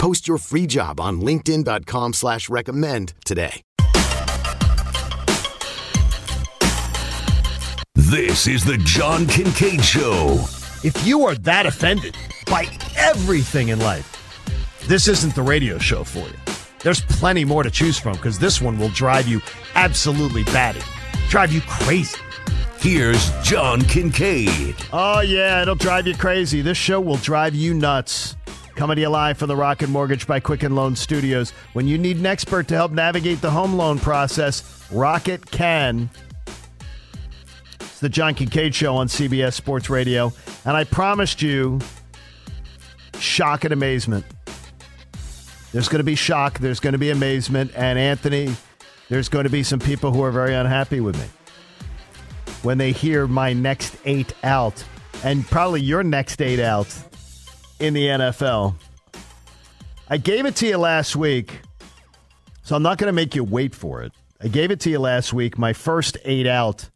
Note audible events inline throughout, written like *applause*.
Post your free job on LinkedIn.com slash recommend today. This is the John Kincade Show. If you are that offended by everything in life, this isn't the radio show for you. There's plenty more to choose from because this one will drive you absolutely batty, drive you crazy. Here's John Kincade. Oh, yeah, it'll drive you crazy. This show will drive you nuts. Coming to you live from the Rocket Mortgage by Quicken Loan Studios. When you need an expert to help navigate the home loan process, Rocket can. It's the John Kincade Show on CBS Sports Radio. And I promised you shock and amazement. There's going to be shock, there's going to be amazement. And Anthony, there's going to be some people who are very unhappy with me when they hear my next eight out, and probably your next eight out in the NFL. I gave it to you last week, so I'm not going to make you wait for it. I gave it to you last week, my first eight out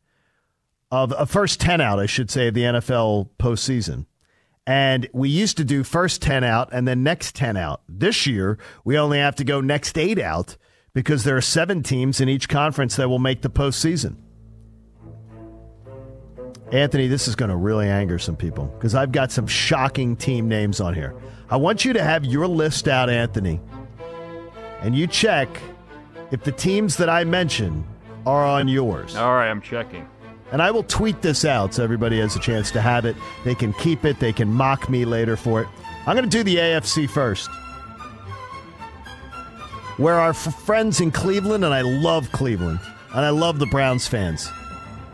of a uh, first 10 out, I should say, of the NFL postseason. And we used to do first 10 out and then next 10 out. This year, we only have to go next eight out because there are seven teams in each conference that will make the postseason. Anthony, this is going to really anger some people because I've got some shocking team names on here. I want you to have your list out, Anthony, and you check if the teams that I mention are on yours. All right, I'm checking. And I will tweet this out so everybody has a chance to have it. They can keep it, they can mock me later for it. I'm going to do the AFC first. Where our f- friends in Cleveland, and I love Cleveland, and I love the Browns fans.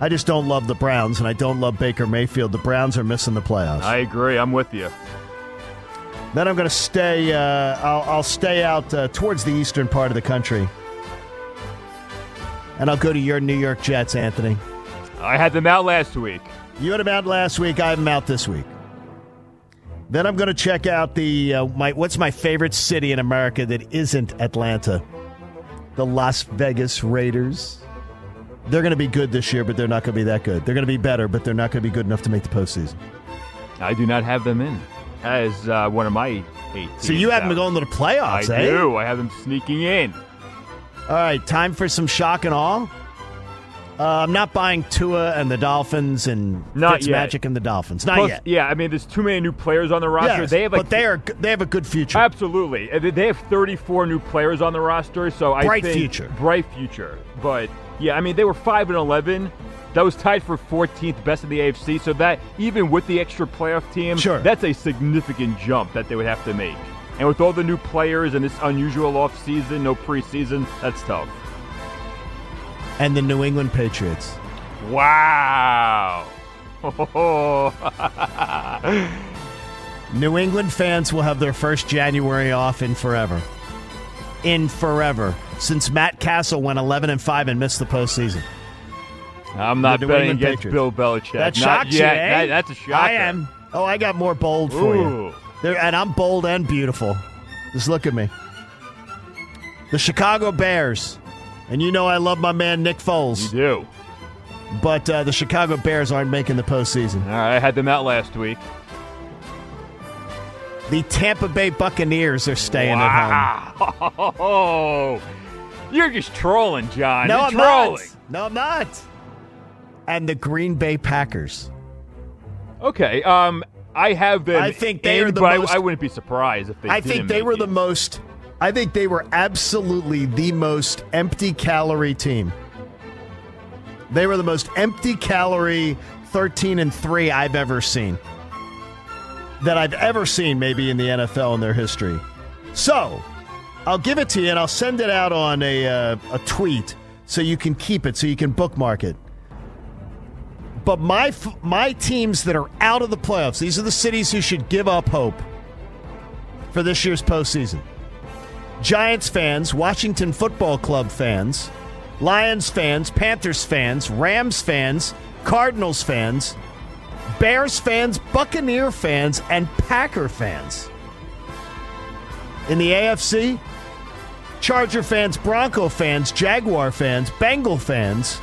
I just don't love the Browns, and I don't love Baker Mayfield. The Browns are missing the playoffs. I agree. I'm with you. Then I'm going to stay. Uh, I'll, I'll, stay out uh, towards the eastern part of the country, and I'll go to your New York Jets, Anthony. I had them out last week. You had them out last week. I have them out this week. Then I'm going to check out the uh, my what's my favorite city in America that isn't Atlanta? The Las Vegas Raiders. They're going to be good this year, but they're not going to be that good. They're going to be better, but they're not going to be good enough to make the postseason. I do not have them in as uh, one of my eight. Teams so you have them going to the playoffs, I eh? do. I have them sneaking in. All right, time for some shock and awe. Uh, I'm not buying Tua and the Dolphins and not Magic and the Dolphins. Not Plus, yet. Yeah, I mean, there's too many new players on the roster. Yes, they have, but they are they have a good future. Absolutely, they have 34 new players on the roster. So I bright future, bright future. But yeah, I mean, they were five and 11. That was tied for 14th best in the AFC. So that even with the extra playoff team, sure. that's a significant jump that they would have to make. And with all the new players and this unusual offseason, no preseason, that's tough. And the New England Patriots. Wow. *laughs* New England fans will have their first January off in forever. In forever. Since Matt Cassel went 11 and 5 and missed the postseason. I'm not betting against Patriots. Bill Belichick. That not shocks yet. you, eh? That, that's a shocker. I am. Oh, I got more bold for Ooh. you. There, and I'm bold and beautiful. Just look at me. The Chicago Bears. And you know I love my man Nick Foles. You do. But uh, the Chicago Bears aren't making the postseason. All right, I had them out last week. The Tampa Bay Buccaneers are staying wow. at home. *laughs* *laughs* You're just trolling, John. No, you're I'm trolling. not. No, I'm not. And the Green Bay Packers. Okay. Um, I have been. I think they in, are the but most. I, I wouldn't be surprised if they. I think they were it. the most I think they were absolutely the most empty calorie team. They were the most empty calorie 13 and 3 I've ever seen. That I've ever seen, maybe in the NFL in their history. So, I'll give it to you and I'll send it out on a, uh, a tweet so you can keep it, so you can bookmark it. But my my teams that are out of the playoffs, these are the cities who should give up hope for this year's postseason. Giants fans, Washington Football Club fans, Lions fans, Panthers fans, Rams fans, Cardinals fans, Bears fans, Buccaneer fans, and Packer fans. In the AFC, Charger fans, Bronco fans, Jaguar fans, Bengal fans,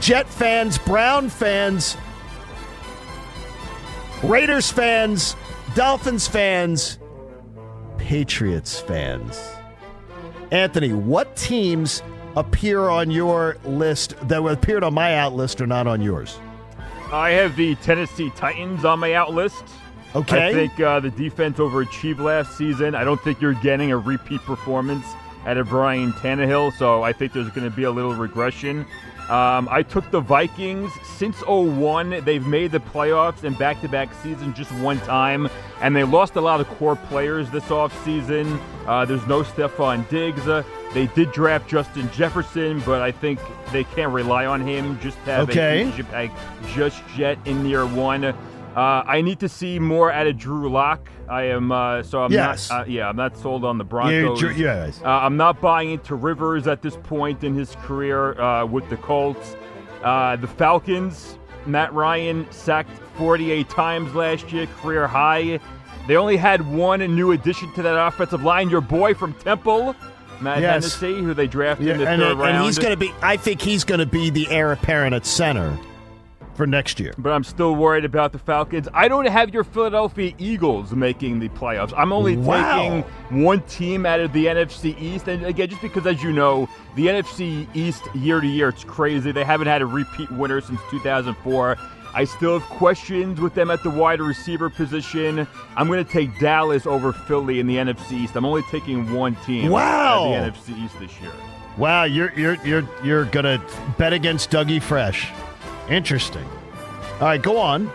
Jet fans, Brown fans, Raiders fans, Dolphins fans, Patriots fans. Anthony, what teams appear on your list that appeared on my out list or not on yours? I have the Tennessee Titans on my out list. Okay. I think uh, the defense overachieved last season. I don't think you're getting a repeat performance out of Brian Tannehill, so I think there's going to be a little regression. Um, I took the Vikings since 01. They've made the playoffs in back to back seasons just one time, and they lost a lot of core players this offseason. Uh, there's no Stefon Diggs. Uh, they did draft Justin Jefferson, but I think they can't rely on him just to have okay. a just yet in year one. Uh, I need to see more out of Drew Lock. I am uh, so I'm yes. not. Uh, yeah, I'm not sold on the Broncos. Yeah, yes. Uh, I'm not buying into Rivers at this point in his career uh, with the Colts. Uh, the Falcons. Matt Ryan sacked 48 times last year, career high. They only had one new addition to that offensive line. Your boy from Temple. Matt yes. Hennessy, who they drafted yeah, in the and, third and round. And he's going to be. I think he's going to be the heir apparent at center for next year. But I'm still worried about the Falcons. I don't have your Philadelphia Eagles making the playoffs. I'm only wow. taking one team out of the NFC East. And again, just because, as you know, the NFC East year to year, it's crazy. They haven't had a repeat winner since 2004. I still have questions with them at the wide receiver position. I'm going to take Dallas over Philly in the NFC East. I'm only taking one team wow. the NFC East this year. Wow, you're you're you're you're going to bet against Dougie Fresh. Interesting. All right, go on.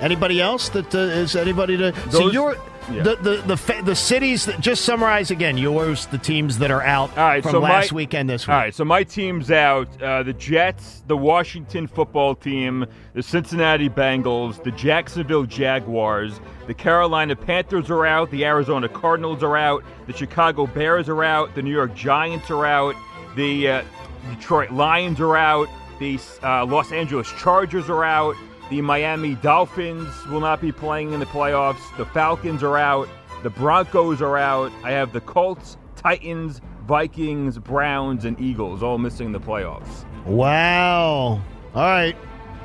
Anybody else that uh, is anybody to Those, so you're yeah. the the the, fa- the cities that just summarize again yours the teams that are out all right, from so last my, weekend this week. All right, so my team's out: uh, the Jets, the Washington Football Team, the Cincinnati Bengals, the Jacksonville Jaguars, the Carolina Panthers are out, the Arizona Cardinals are out, the Chicago Bears are out, the New York Giants are out, the uh, Detroit Lions are out. The uh, Los Angeles Chargers are out. The Miami Dolphins will not be playing in the playoffs. The Falcons are out. The Broncos are out. I have the Colts, Titans, Vikings, Browns, and Eagles all missing the playoffs. Wow. All right.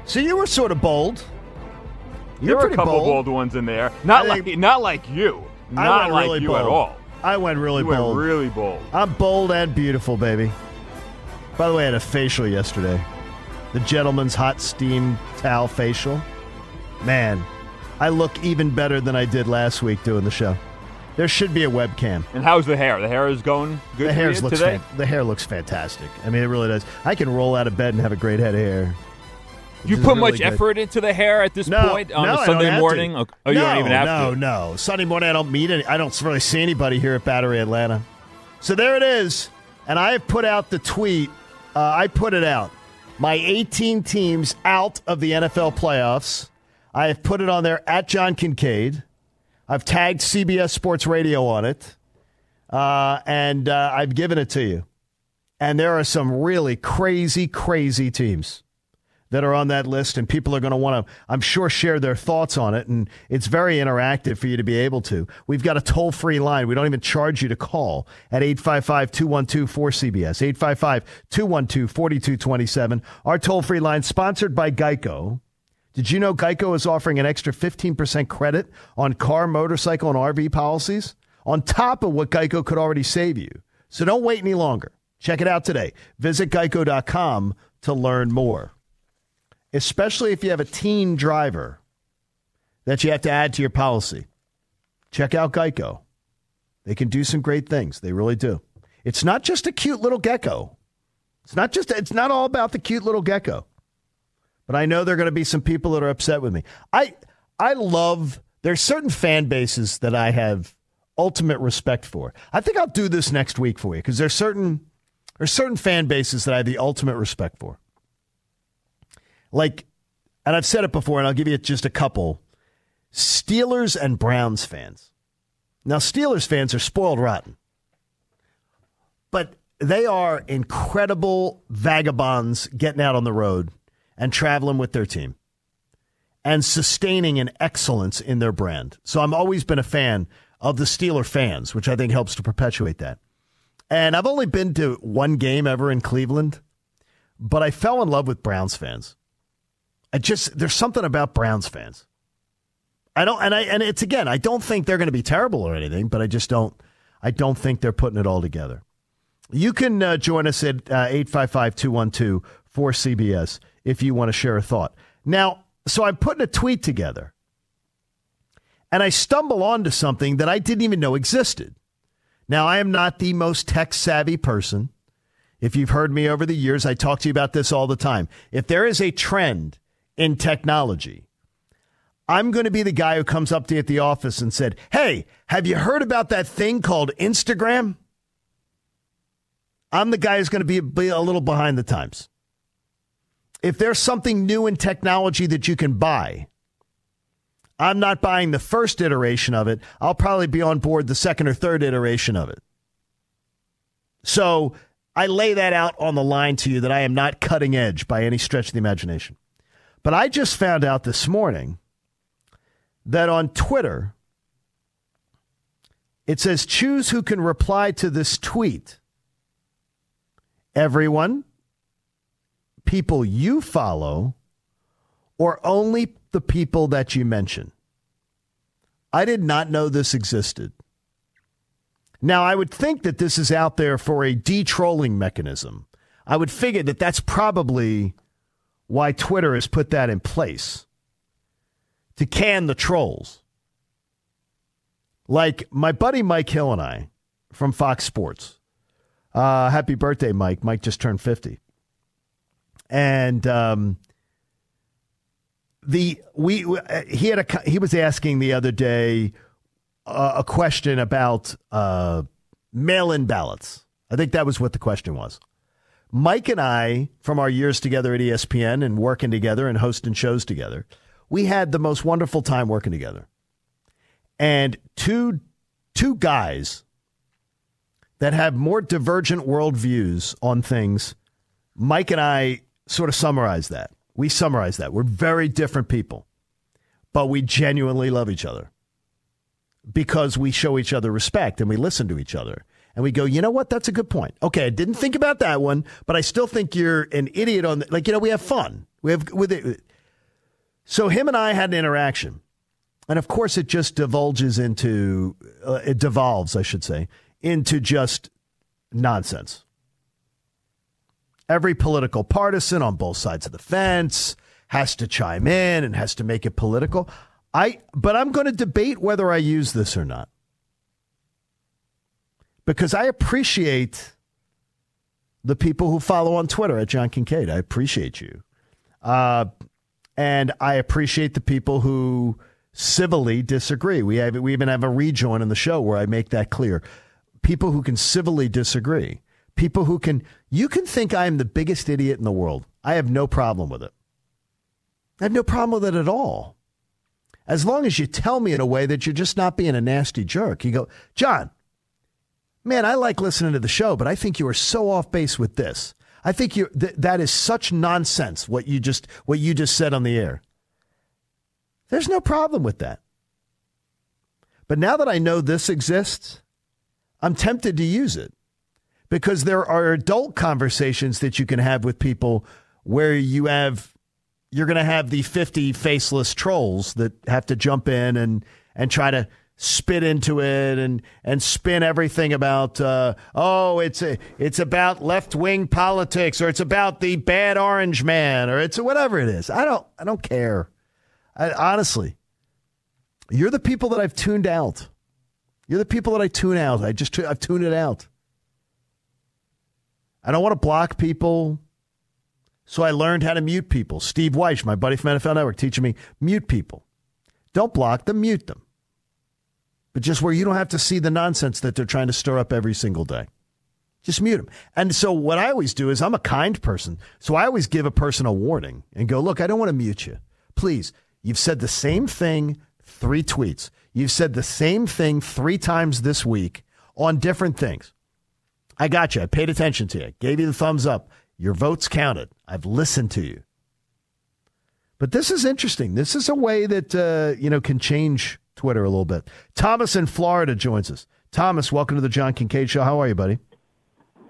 So you were sort of bold. You're there were a couple bold. bold. ones in there. Not I like not like you. Not like really you bold. at all. I went really you bold. Went really bold. I'm bold and beautiful, baby. By the way, I had a facial yesterday the gentleman's hot steam towel facial. Man, I look even better than I did last week doing the show. There should be a webcam. And how's the hair? The hair is going good. The hair looks today. Fan- the hair looks fantastic. I mean, it really does. I can roll out of bed and have a great head of hair. You put really much good. effort into the hair at this no, point on no, a Sunday morning? To. Oh, you no, don't even have no, to. No, no. Sunday morning, I don't meet any. I don't really see anybody here at Battery Atlanta. So there it is, and I have put out the tweet. Uh, I put it out my 18 teams out of the NFL playoffs. I have put it on there at John Kincade. I've tagged CBS Sports Radio on it, uh, and uh, I've given it to you. And there are some really crazy, crazy teams that are on that list, and people are going to want to, I'm sure, share their thoughts on it. And it's very interactive for you to be able to. We've got a toll free line. We don't even charge you to call at 855 212 4CBS, 855 212 4227. Our toll free line sponsored by Geico. Did you know Geico is offering an extra 15% credit on car, motorcycle, and RV policies on top of what Geico could already save you? So don't wait any longer. Check it out today. Visit geico.com to learn more especially if you have a teen driver that you have to add to your policy. Check out Geico. They can do some great things. They really do. It's not just a cute little gecko. It's not just it's not all about the cute little gecko. But I know there're going to be some people that are upset with me. I I love there's certain fan bases that I have ultimate respect for. I think I'll do this next week for you because there's certain there's certain fan bases that I have the ultimate respect for. Like, and I've said it before, and I'll give you just a couple. Steelers and Browns fans. Now, Steelers fans are spoiled rotten, but they are incredible vagabonds getting out on the road and traveling with their team and sustaining an excellence in their brand. So I've always been a fan of the Steeler fans, which I think helps to perpetuate that. And I've only been to one game ever in Cleveland, but I fell in love with Browns fans. I just there's something about Browns fans. I don't and I and it's again, I don't think they're going to be terrible or anything, but I just don't I don't think they're putting it all together. You can uh, join us at uh, 855-212 for CBS if you want to share a thought. Now, so I'm putting a tweet together and I stumble onto something that I didn't even know existed. Now, I am not the most tech savvy person. If you've heard me over the years, I talk to you about this all the time. If there is a trend in technology, I'm going to be the guy who comes up to you at the office and said, Hey, have you heard about that thing called Instagram? I'm the guy who's going to be a little behind the times. If there's something new in technology that you can buy, I'm not buying the first iteration of it. I'll probably be on board the second or third iteration of it. So I lay that out on the line to you that I am not cutting edge by any stretch of the imagination. But I just found out this morning that on Twitter, it says choose who can reply to this tweet. Everyone, people you follow, or only the people that you mention. I did not know this existed. Now, I would think that this is out there for a de trolling mechanism. I would figure that that's probably why Twitter has put that in place to can the trolls. Like my buddy Mike Hill and I from Fox Sports. Uh, happy birthday, Mike. Mike just turned 50. And um, the we he had a he was asking the other day uh, a question about uh, mail-in ballots. I think that was what the question was. Mike and I, from our years together at ESPN and working together and hosting shows together, we had the most wonderful time working together. And two two guys that have more divergent worldviews on things, Mike and I sort of summarize that. We summarize that. We're very different people, but we genuinely love each other because we show each other respect and we listen to each other. And we go, you know what? That's a good point. Okay, I didn't think about that one, but I still think you're an idiot on the, like, you know, we have fun. We have with it. So him and I had an interaction. And of course, it just divulges into, uh, it devolves, I should say, into just nonsense every political partisan on both sides of the fence has to chime in and has to make it political. I but I'm going to debate whether I use this or not. Because I appreciate the people who follow on Twitter at John Kincade. I appreciate you. Uh, and I appreciate the people who civilly disagree. We have we even have a rejoin in the show where I make that clear. People who can civilly disagree people who can, you can think I am the biggest idiot in the world. I have no problem with it. I have no problem with it at all. As long as you tell me in a way that you're just not being a nasty jerk. You go, John, man, I like listening to the show, but I think you are so off base with this. I think you th- that is such nonsense what you just what you just said on the air. There's no problem with that. But now that I know this exists, I'm tempted to use it because there are adult conversations that you can have with people where you have you're going to have the 50 faceless trolls that have to jump in and and try to spit into it and and spin everything about uh, oh it's a, it's about left wing politics or it's about the bad orange man or it's whatever it is. I don't I don't care. I, honestly, you're the people that I've tuned out. You're the people that I tune out. I just I've tuned it out. I don't want to block people. So I learned how to mute people. Steve Wyche, my buddy from NFL Network, teaching me mute people. Don't block them, mute them. But just where you don't have to see the nonsense that they're trying to stir up every single day. Just mute them. And so what I always do is I'm a kind person. So I always give a person a warning and go, look, I don't want to mute you. Please, you've said the same thing three tweets. You've said the same thing three times this week on different things. I got you. I paid attention to you. Gave you the thumbs up. Your votes counted. I've listened to you. But this is interesting. This is a way that uh, you know can change Twitter a little bit. Thomas in Florida joins us. Thomas, welcome to the John Kincade Show. How are you, buddy?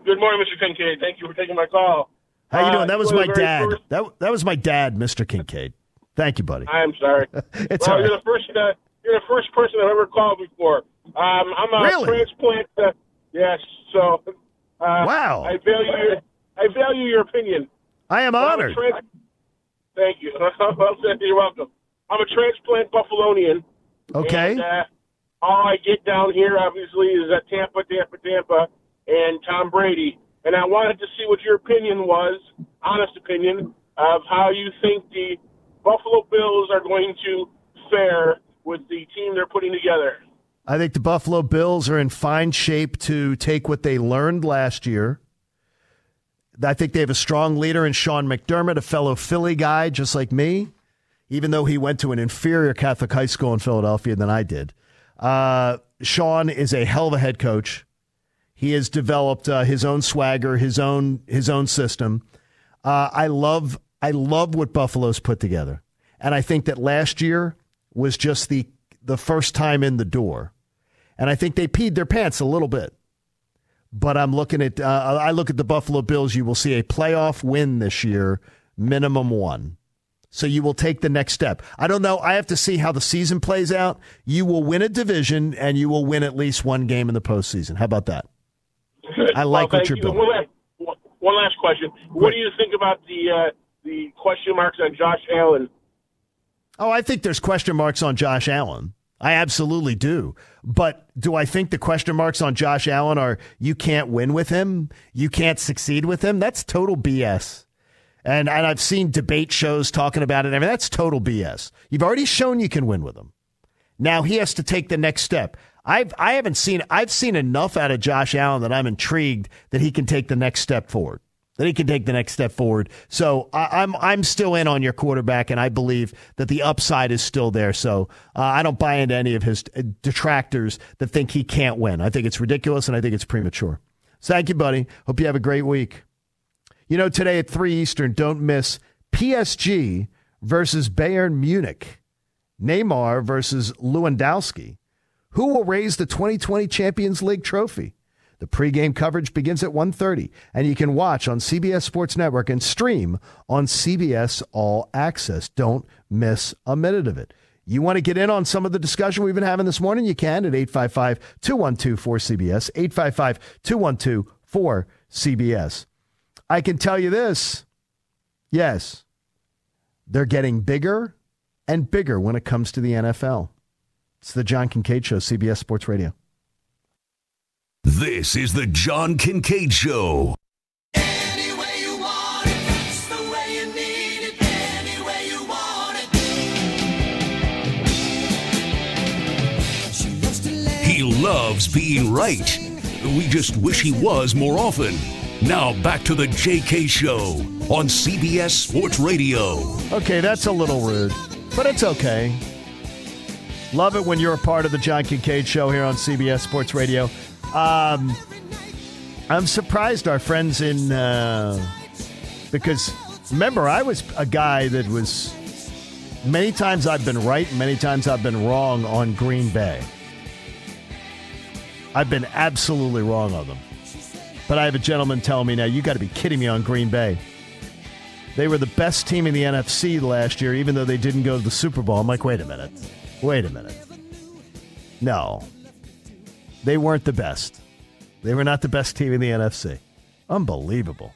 Good morning, Mr. Kincade. Thank you for taking my call. How you doing? Uh, That was my dad. first- That that was my dad, Mr. Kincade. Thank you, buddy. I'm sorry. *laughs* It's well, you're the first. Uh, you're the first person I've ever called before. Um, I'm a Really? transplant. Uh, yes. So. Uh, Wow. I value. Your, I value your opinion. I am honored. trans- Thank you. *laughs* you're welcome. I'm a transplant Buffalonian. Okay. And, uh, all I get down here, obviously, is uh, Tampa, Tampa, Tampa, and Tom Brady. And I wanted to see what your opinion was, honest opinion, of how you think the Buffalo Bills are going to fare with the team they're putting together. I think the Buffalo Bills are in fine shape to take what they learned last year. I think they have a strong leader in Sean McDermott, a fellow Philly guy just like me, even though he went to an inferior Catholic high school in Philadelphia than I did. Uh, Sean is a hell of a head coach. He has developed uh, his own swagger, his own his own system. Uh, I love I love what Buffalo's put together, and I think that last year was just the the first time in the door, and I think they peed their pants a little bit. But I'm looking at uh, I look at the Buffalo Bills. You will see a playoff win this year, minimum one. So you will take the next step. I don't know. I have to see how the season plays out. You will win a division, and you will win at least one game in the postseason. How about that? I like Well, what you're you. building. One last, one- one last question. What do you think about the uh, the question marks on Josh Allen? Oh, I think there's question marks on Josh Allen. I absolutely do. But do I think the question marks on Josh Allen are you can't win with him? You can't succeed with him? That's total BS. And and I've seen debate shows talking about it. I mean, that's total BS. You've already shown you can win with him. Now he has to take the next step. I've I haven't seen I've seen enough out of Josh Allen that I'm intrigued that he can take the next step forward. That he can take the next step forward. So I, I'm I'm still in on your quarterback, and I believe that the upside is still there. So uh, I don't buy into any of his uh, detractors that think he can't win. I think it's ridiculous, and I think it's premature. So thank you, buddy. Hope you have a great week. You know, today at 3 Eastern, don't miss PSG versus Bayern Munich, Neymar versus Lewandowski. Who will raise the 2020 Champions League trophy? The pregame coverage begins at 1.30, and you can watch on CBS Sports Network and stream on CBS All Access. Don't miss a minute of it. You want to get in on some of the discussion we've been having this morning? You can at 855-212-4CBS, 855-212-4CBS. I can tell you this. Yes, they're getting bigger and bigger when it comes to the NFL. It's the John Kincade Show, CBS Sports Radio. This is the John Kincade Show. He loves being right. We just wish he was more often. Now back to the JK Show on CBS Sports Radio. Okay, that's a little rude, but it's okay. Love it when you're a part of the John Kincade Show here on CBS Sports Radio. Um, I'm surprised our friends in uh, because remember I was a guy that was many times I've been right, many times I've been wrong on Green Bay. I've been absolutely wrong on them. But I have a gentleman telling me now, you got to be kidding me on Green Bay. They were the best team in the NFC last year, even though they didn't go to the Super Bowl. I'm like, wait a minute. Wait a minute. No. They weren't the best. They were not the best team in the NFC. Unbelievable.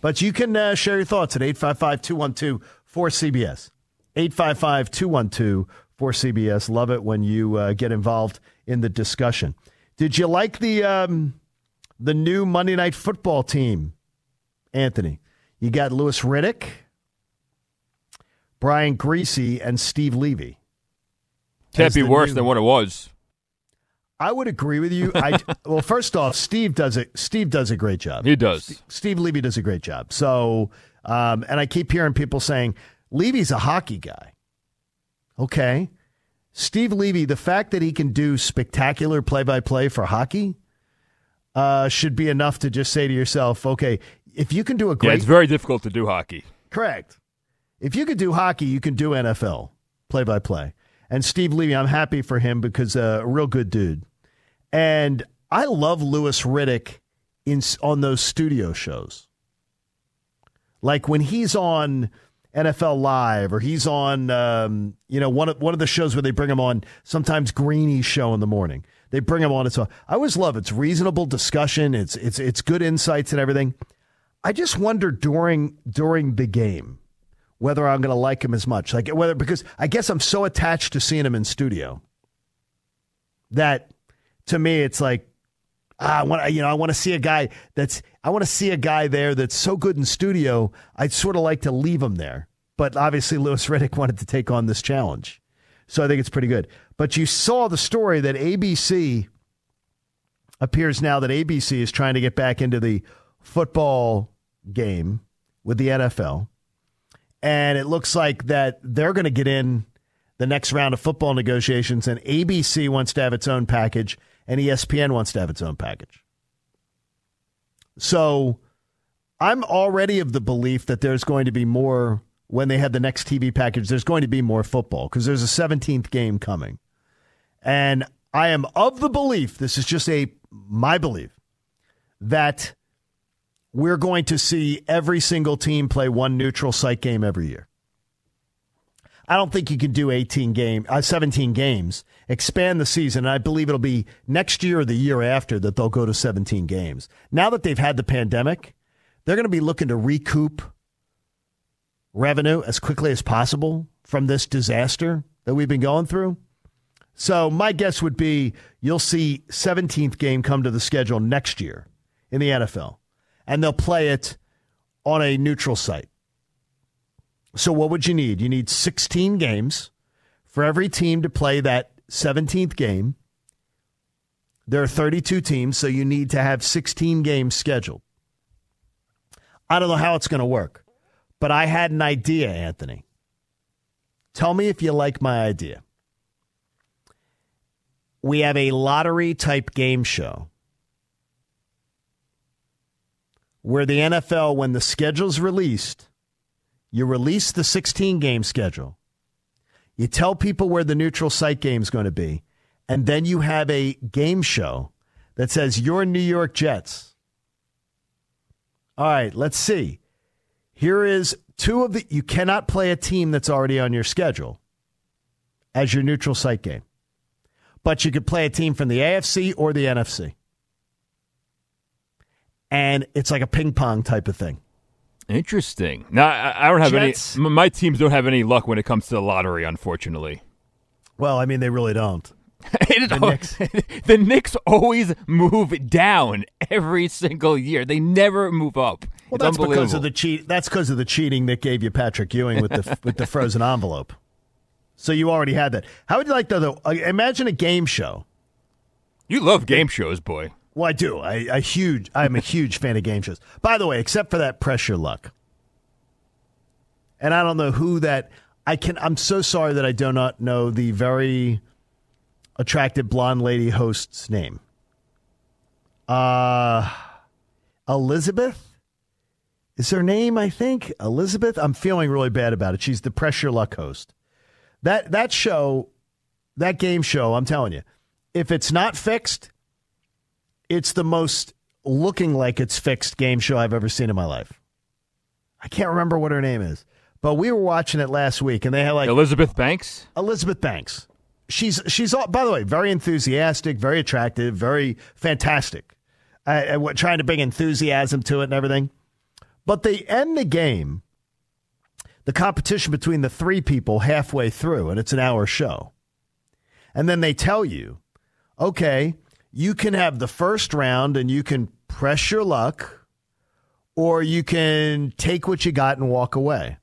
But you can uh, share your thoughts at 855 212 4CBS. 855 212 for CBS. Love it when you uh, get involved in the discussion. Did you like the um, the new Monday Night Football team, Anthony? You got Louis Riddick, Brian Griese, and Steve Levy. Can't be worse new. than what it was. I would agree with you. I *laughs* well, first off, Steve does it. Steve does a great job. He does. Steve Levy does a great job. So, um, and I keep hearing people saying Levy's a hockey guy. Okay, Steve Levy. The fact that he can do spectacular play-by-play for hockey uh, should be enough to just say to yourself, okay, if you can do a great, yeah, it's very difficult to do hockey. Correct. If you can do hockey, you can do NFL play-by-play. And Steve Levy, I'm happy for him because uh, a real good dude. And I love Louis Riddick in on those studio shows. Like when he's on NFL Live or he's on um, you know one of one of the shows where they bring him on sometimes Greeny's show in the morning. They bring him on. It's I always love it's reasonable discussion. It's it's it's good insights and everything. I just wonder during during the game whether I'm going to like him as much. Like whether because I guess I'm so attached to seeing him in studio that to me it's like ah, I want you know I want to see a guy that's I want to see a guy there that's so good in studio. I'd sort of like to leave him there. But obviously Louis Riddick wanted to take on this challenge. So I think it's pretty good. But you saw the story that ABC appears now that ABC is trying to get back into the football game with the NFL and it looks like that they're going to get in the next round of football negotiations, and ABC wants to have its own package, and ESPN wants to have its own package. So I'm already of the belief that there's going to be more when they have the next TV package. There's going to be more football because there's a 17th game coming, and I am of the belief. This is just a my belief that we're going to see every single team play one neutral site game every year. I don't think you can do 18 game, uh, 17 games, expand the season. I believe it'll be next year or the year after that they'll go to 17 games. Now that they've had the pandemic, they're going to be looking to recoup revenue as quickly as possible from this disaster that we've been going through. So my guess would be you'll see 17th game come to the schedule next year in the NFL and they'll play it on a neutral site. So, what would you need? You need 16 games for every team to play that 17th game. There are 32 teams, so you need to have 16 games scheduled. I don't know how it's going to work, but I had an idea, Anthony. Tell me if you like my idea. We have a lottery type game show where the NFL, when the schedule's released, you release the 16 game schedule, you tell people where the neutral site game is going to be, and then you have a game show that says your New York Jets. All right, let's see. Here is two of the you cannot play a team that's already on your schedule as your neutral site game. But you could play a team from the AFC or the NFC and it's like a ping pong type of thing. Interesting. Now I, I don't have Jets, any. My teams don't have any luck when it comes to the lottery, unfortunately. Well, I mean, they really don't. *laughs* the, Knicks. *laughs* the Knicks always move down every single year. They never move up. Well, it's that's because of the cheat. That's because of the cheating that gave you Patrick Ewing with the *laughs* with the frozen envelope. So you already had that. How would you like? Though, imagine a game show. You love game shows, boy. Well, I do. I, I huge. I'm a huge fan of game shows. By the way, except for that Press Your Luck, and I don't know who that. I can. I'm so sorry that I do not know the very attractive blonde lady host's name. Uh Elizabeth is her name. I think Elizabeth. I'm feeling really bad about it. She's the Press Your Luck host. That that show, that game show. I'm telling you, if it's not fixed it's the most looking like it's fixed game show I've ever seen in my life. I can't remember what her name is, but we were watching it last week, and they had like Elizabeth Banks. Elizabeth Banks. She's she's all, by the way very enthusiastic, very attractive, very fantastic. Uh, trying to bring enthusiasm to it and everything. But they end the game, the competition between the three people halfway through, and it's an hour show. And then they tell you, okay, you can have the first round and you can press your luck, or you can take what you got and walk away.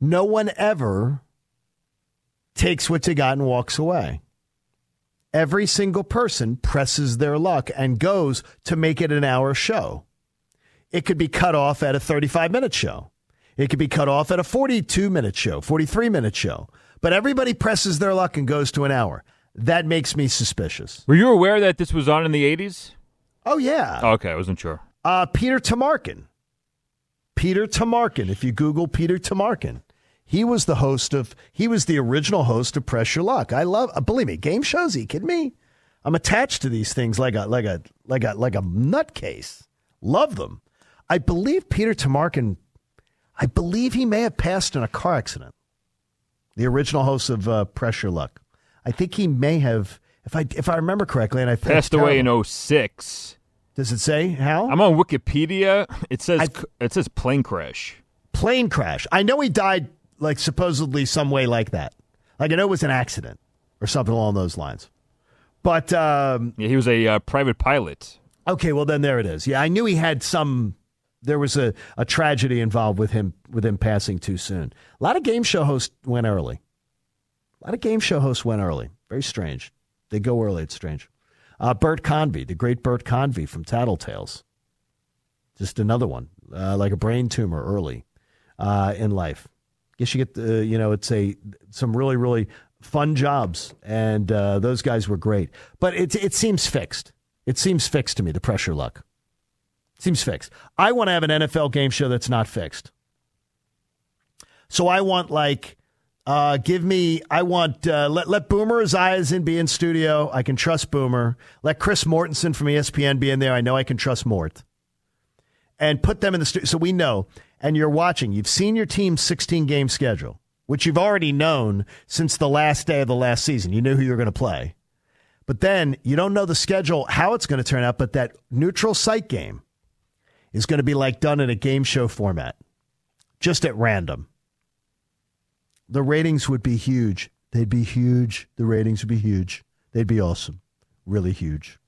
No one ever takes what you got and walks away. Every single person presses their luck and goes to make it an hour show. It could be cut off at a 35 minute show. It could be cut off at a 42 minute show, 43 minute show. But everybody presses their luck and goes to an hour. That makes me suspicious. Were you aware that this was on in the 80s? Oh, yeah. okay, I wasn't sure. Uh, Peter Tomarken. Peter Tomarken. If you Google Peter Tomarken, he was the host of, he was the original host of Press Your Luck. I love, uh, believe me, game shows. Are you kidding me? I'm attached to these things like a, like a, like a, like a nutcase. Love them. I believe Peter Tomarken, I believe he may have passed in a car accident. The original host of uh, Press Your Luck. I think he may have, if I if I remember correctly, and I passed away in 06. Does it say how? I'm on Wikipedia. It says I, it says plane crash. Plane crash. I know he died like supposedly some way like that. Like I know it was an accident or something along those lines. But um, yeah, he was a uh, private pilot. Okay, well then there it is. Yeah, I knew he had some. There was a, a tragedy involved with him with him passing too soon. A lot of game show hosts went early. A lot of game show hosts went early. Very strange. They go early. It's strange. Uh, Bert Convy, the great Bert Convy from Tattletales. Just another one, uh, like a brain tumor early uh, in life. Guess you get the, you know, it's a some really really fun jobs, and uh, those guys were great. But it it seems fixed. It seems fixed to me. The Press Your Luck seems fixed. I want to have an NFL game show that's not fixed. So I want like uh, give me, I want, uh, let, let Boomer Esiason be in studio. I can trust Boomer. Let Chris Mortensen from ESPN be in there. I know I can trust Mort. And put them in the studio so we know. And you're watching. You've seen your team's 16 game schedule, which you've already known since the last day of the last season. You knew who you were going to play. But then you don't know the schedule, how it's going to turn out. But that neutral site game is going to be like done in a game show format, just at random the ratings would be huge. They'd be huge. The ratings would be huge. They'd be awesome. Really huge.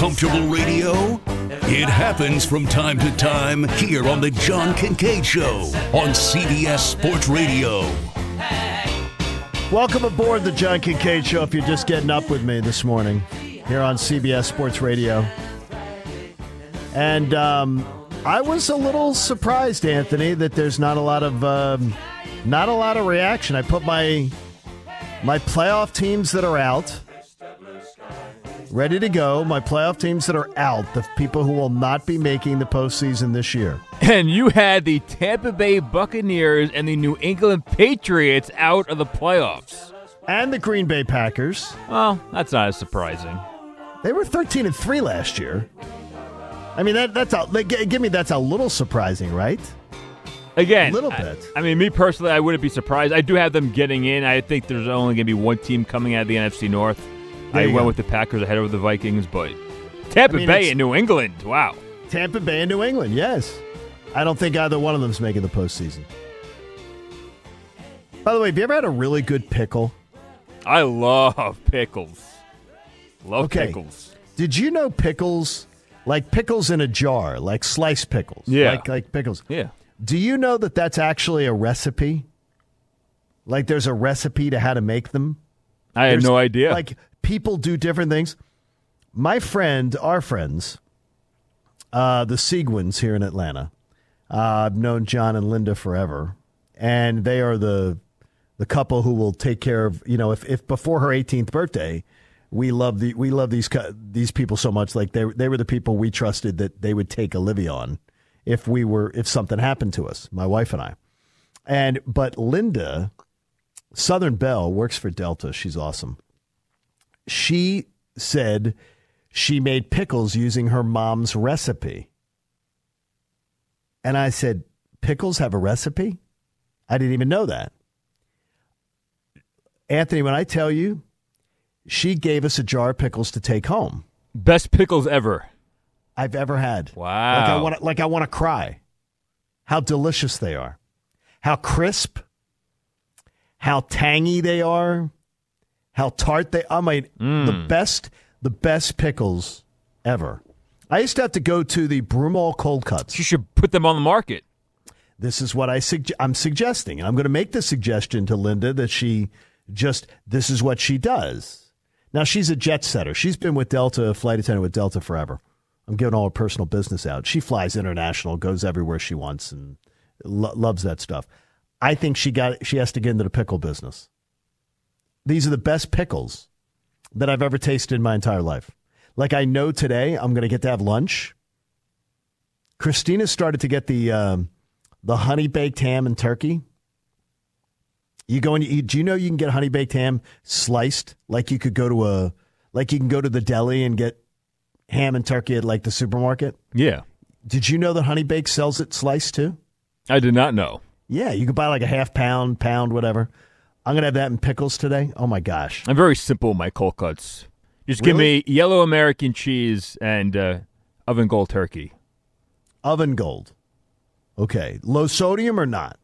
Uncomfortable radio? It happens from time to time here on The John Kincade Show on CBS Sports Radio. Welcome aboard the John Kincade Show if you're just getting up with me this morning here on CBS Sports Radio. And um, I was a little surprised, Anthony, that there's not a lot of um, not a lot of reaction. I put my my playoff teams that are out ready to go. My playoff teams that are out, the people who will not be making the postseason this year. And you had the Tampa Bay Buccaneers and the New England Patriots out of the playoffs. And the Green Bay Packers. Well, that's not as surprising. They were 13 and 3 last year. I mean, that, that's a, give me that's a little surprising, right? Again, a little bit. I, I, mean, me personally, I wouldn't be surprised. I do have them getting in. I think there's only going to be one team coming out of the NFC North. I went go. with the Packers ahead of the Vikings, but Tampa I mean, Bay and New England. Wow. Tampa Bay and New England, yes. I don't think either one of them's making the postseason. By the way, have you ever had a really good pickle? I love pickles. Love okay. pickles. Did you know pickles, like pickles in a jar, like sliced pickles? Yeah. Like, like pickles. Yeah. Do you know that that's actually a recipe? Like there's a recipe to how to make them? I had no idea. Like people do different things. My friend, our friends, uh, the Seguins here in Atlanta, uh, I've known John and Linda forever, and they are the the couple who will take care of you know if, if before her 18th birthday we love the we love these these people so much like they they were the people we trusted that they would take Olivia on if we were if something happened to us my wife and I and but Linda Southern Belle works for Delta she's awesome she said she made pickles using her mom's recipe. And I said, Pickles have a recipe? I didn't even know that. Anthony, when I tell you, she gave us a jar of pickles to take home. Best pickles ever. I've ever had. Wow. Like I want like I want to cry. How delicious they are. How crisp. How tangy they are. How tart they I mean Mm. the best the best pickles ever. I used to have to go to the Broomall cold cuts. You should put them on the market. This is what I sug- I'm suggesting. And I'm going to make the suggestion to Linda that she just, this is what she does. Now, she's a jet setter. She's been with Delta, flight attendant with Delta forever. I'm giving all her personal business out. She flies international, goes everywhere she wants, and lo- loves that stuff. I think she got she has to get into the pickle business. These are the best pickles that I've ever tasted in my entire life. Like I know today, I'm going to get to have lunch. Christina started to get the um, the honey baked ham and turkey. You go and you eat. Do you know you can get honey baked ham sliced? Like you could go to a like you can go to the deli and get ham and turkey at like the supermarket. Yeah. Did you know that Honey Baked sells it sliced too? I did not know. Yeah, you could buy like a half pound, pound, whatever. I'm gonna have that in pickles today. Oh my gosh! I'm very simple with my cold cuts. Just give Really? me yellow American cheese and uh, oven gold turkey. Oven gold. Okay, low sodium or not?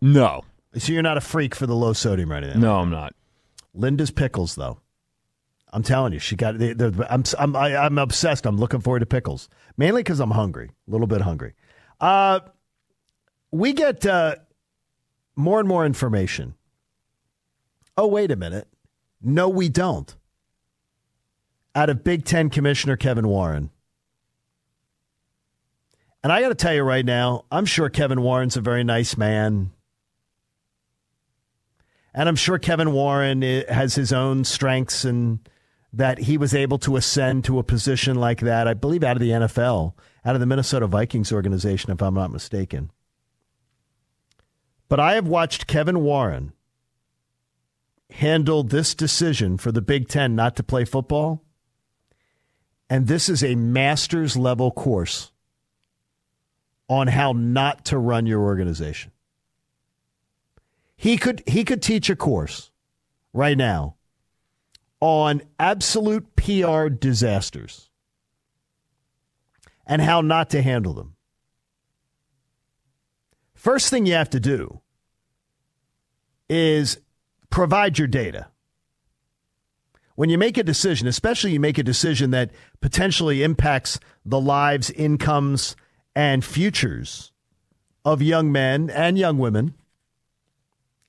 No. So you're not a freak for the low sodium or anything? No, I'm not. Linda's pickles, though. I'm telling you, she got. They, they're- I'm, I'm, I, I'm obsessed. I'm looking forward to pickles, mainly because I'm hungry, a little bit hungry. Uh, we get uh, more and more information. Oh, wait a minute. No, we don't. Out of Big Ten Commissioner Kevin Warren. And I got to tell you right now, I'm sure Kevin Warren's a very nice man. And I'm sure Kevin Warren has his own strengths and that he was able to ascend to a position like that, I believe, out of the NFL, out of the Minnesota Vikings organization, if I'm not mistaken. But I have watched Kevin Warren handle this decision for the Big Ten not to play football. And this is a master's level course on how not to run your organization. He could he could teach a course right now on absolute PR disasters and how not to handle them. First thing you have to do is provide your data. When you make a decision, especially you make a decision that potentially impacts the lives, incomes, and futures of young men and young women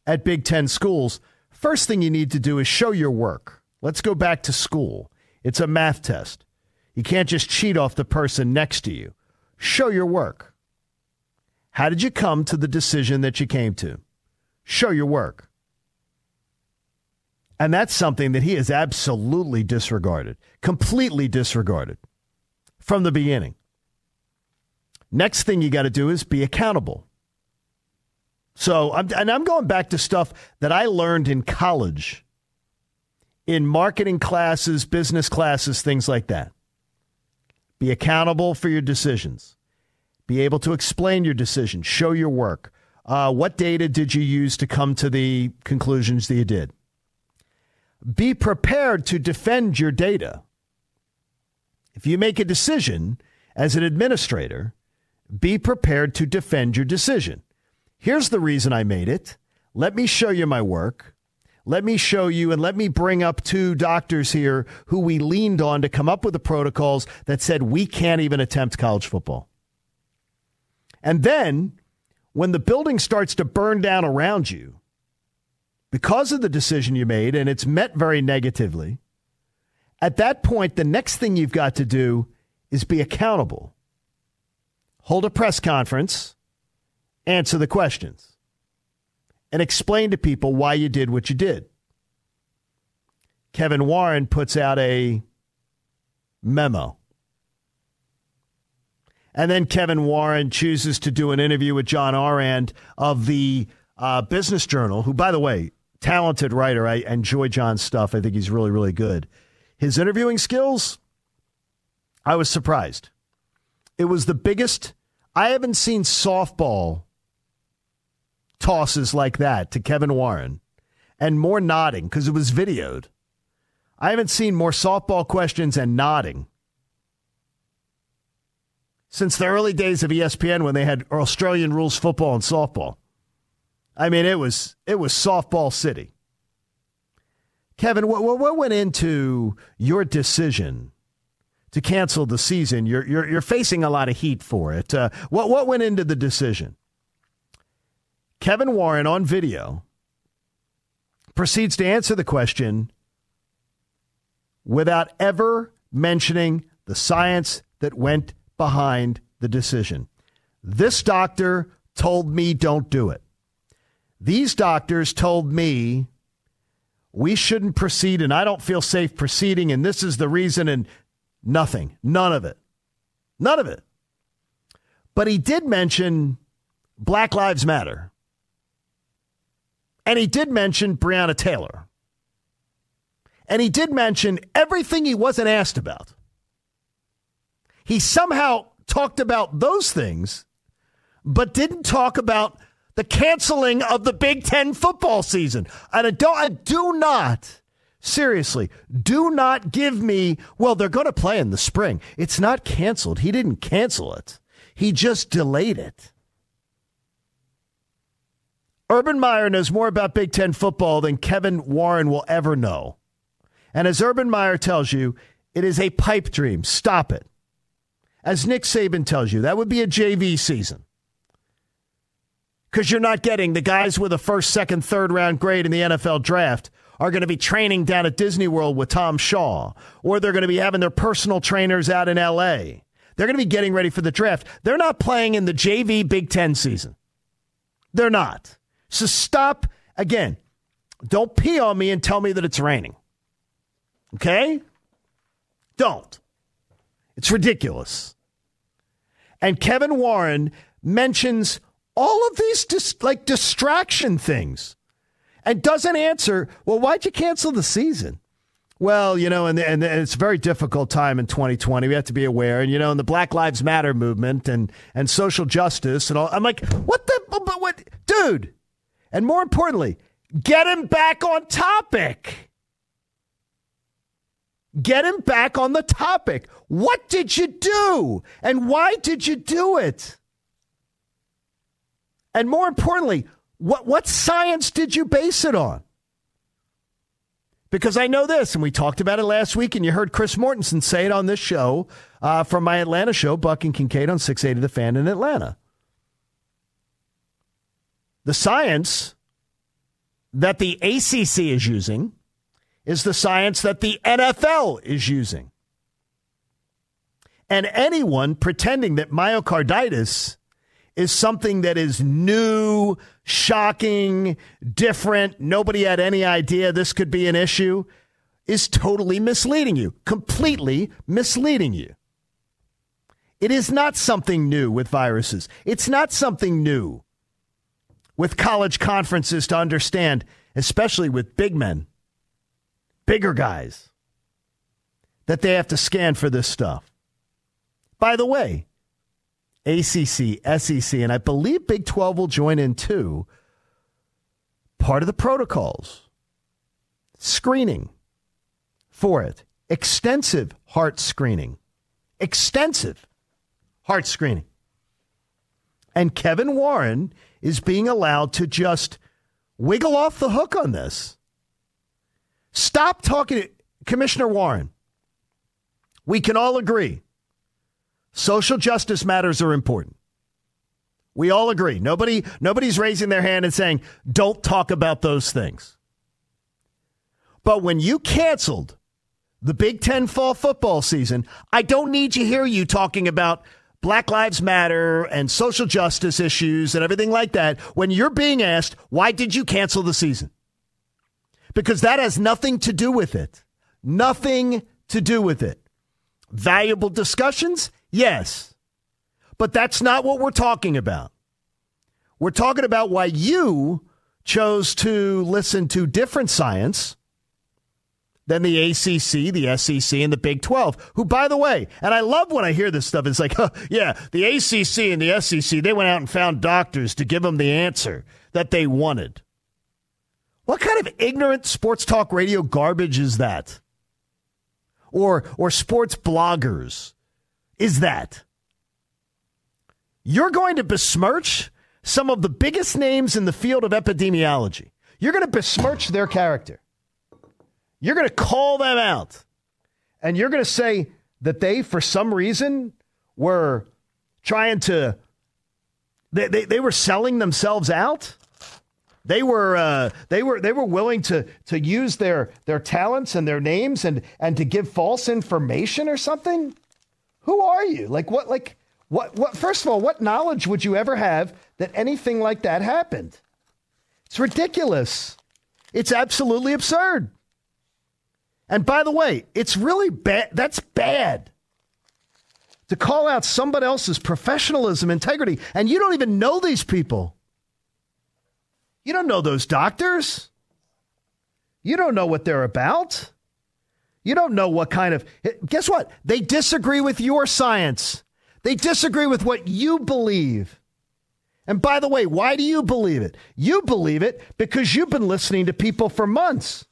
at Big Ten schools, first thing you need to do is show your work. Let's go back to school. It's a math test. You can't just cheat off the person next to you. Show your work. How did you come to the decision that you came to? Show your work. And that's something that he has absolutely disregarded, completely disregarded from the beginning. Next thing you got to do is be accountable. So, and I'm going back to stuff that I learned in college, in marketing classes, business classes, things like that. Be accountable for your decisions. Be able to explain your decision, Show your work. Uh, what data did you use to come to the conclusions that you did? Be prepared to defend your data. If you make a decision as an administrator, be prepared to defend your decision. Here's the reason I made it. Let me show you my work. Let me show you and let me bring up two doctors here who we leaned on to come up with the protocols that said we can't even attempt college football. And then when the building starts to burn down around you because of the decision you made and it's met very negatively, at that point, the next thing you've got to do is be accountable. Hold a press conference answer the questions and explain to people why you did what you did. Kevin Warren puts out a memo. And then Kevin Warren chooses to do an interview with John Arand of the uh, Business Journal, who, by the way, talented writer. I enjoy John's stuff. I think he's really, really good. His interviewing skills, I was surprised. It was the biggest. I haven't seen softball tosses like that to Kevin Warren and more nodding because it was videoed. I haven't seen more softball questions and nodding since the early days of ESPN when they had Australian rules football and softball. I mean, it was it was softball city. Kevin, what, what went into your decision to cancel the season? You're you're, you're facing a lot of heat for it. Uh, what what went into the decision? Kevin Warren on video proceeds to answer the question without ever mentioning the science that went behind the decision. This doctor told me don't do it. These doctors told me we shouldn't proceed and I don't feel safe proceeding and this is the reason and nothing. None of it. None of it. But he did mention Black Lives Matter. And he did mention Breonna Taylor. And he did mention everything he wasn't asked about. He somehow talked about those things, but didn't talk about the canceling of the Big Ten football season. And I, don't, I do not, seriously, do not give me, well, they're going to play in the spring. It's not canceled. He didn't cancel it, he just delayed it. Urban Meyer knows more about Big Ten football than Kevin Warren will ever know. And as Urban Meyer tells you, it is a pipe dream. Stop it. As Nick Saban tells you, that would be a JV season. Because you're not getting the guys with a first, second, third round grade in the NFL draft are going to be training down at Disney World with Tom Shaw, or they're going to be having their personal trainers out in LA. They're going to be getting ready for the draft. They're not playing in the JV Big Ten season. They're not. So stop again. Don't pee on me and tell me that it's raining. Okay? Don't. It's ridiculous. And Kevin Warren mentions all of these dis- like distraction things and doesn't answer, well, why'd you cancel the season? Well, you know, and, and it's a very difficult time in 2020. We have to be aware. And, you know, in the Black Lives Matter movement and, and social justice and all. I'm like, what the, but what, dude? And more importantly, get him back on topic. Get him back on the topic. What did you do? And why did you do it? And more importantly, what, what science did you base it on? Because I know this, and we talked about it last week, and you heard Chris Mortensen say it on this show uh, from my Atlanta show, Buck and Kincade on 680 The Fan in Atlanta. The science that the ACC is using is the science that the NFL is using. And anyone pretending that myocarditis is something that is new, shocking, different, nobody had any idea this could be an issue, is totally misleading you, completely misleading you. It is not something new with viruses. It's not something new with college conferences to understand, especially with big men, bigger guys, that they have to scan for this stuff. By the way, ACC, SEC, and I believe Big 12 will join in too. Part of the protocols, screening for it, extensive heart screening, extensive heart screening. And Kevin Warren is being allowed to just wiggle off the hook on this. Stop talking to Commissioner Warren. We can all agree social justice matters are important. We all agree. Nobody nobody's raising their hand and saying, "Don't talk about those things." But when you canceled the Big 10 fall football season, I don't need to hear you talking about Black Lives Matter and social justice issues and everything like that when you're being asked, why did you cancel the season? Because that has nothing to do with it. Nothing to do with it. Valuable discussions? Yes. But that's not what we're talking about. We're talking about why you chose to listen to different science than the ACC, the SEC, and the Big 12, who, by the way, and I love when I hear this stuff, it's like, *laughs* oh, yeah, the ACC and the SEC, they went out and found doctors to give them the answer that they wanted. What kind of ignorant sports talk radio garbage is that? or, or sports bloggers is that you're going to besmirch some of the biggest names in the field of epidemiology. You're going to besmirch their character. You're going to call them out. And you're going to say that they, for some reason, were trying to, they, they, they were selling themselves out. They were uh, they were they were willing to to use their their talents and their names and and to give false information or something. Who are you? Like what? Like what? What? First of all, what knowledge would you ever have that anything like that happened? It's ridiculous. It's absolutely absurd. And by the way, it's really bad. That's bad. To call out somebody else's professionalism, integrity, and you don't even know these people. You don't know those doctors. You don't know what they're about. You don't know what kind of. Guess what? They disagree with your science. They disagree with what you believe. And by the way, why do you believe it? You believe it because you've been listening to people for months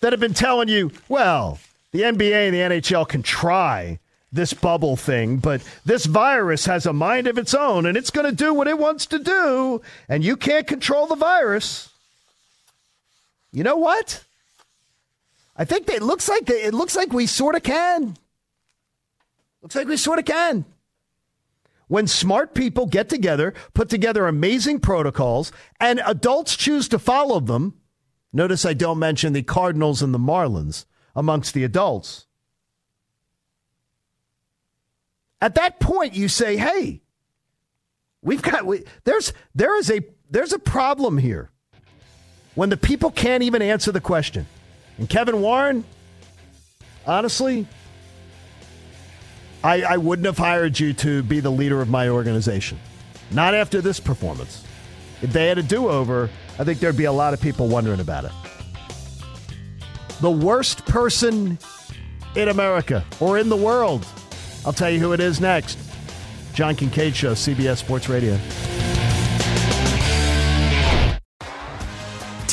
that have been telling you, well, the NBA and the NHL can try this bubble thing, but this virus has a mind of its own and it's going to do what it wants to do, and you can't control the virus. You know what? I think it looks like it looks like we sort of can. Looks like we sort of can. When smart people get together, put together amazing protocols, and adults choose to follow them. Notice I don't mention the Cardinals and the Marlins amongst the adults. At that point, you say, "Hey, we've got we, there's there is a there's a problem here." When the people can't even answer the question, and Kevin Warren, honestly, I, I wouldn't have hired you to be the leader of my organization. Not after this performance. If they had a do over, I think there'd be a lot of people wondering about it. The worst person in America or in the world I'll tell you who it is next. John Kincade Show, CBS Sports Radio.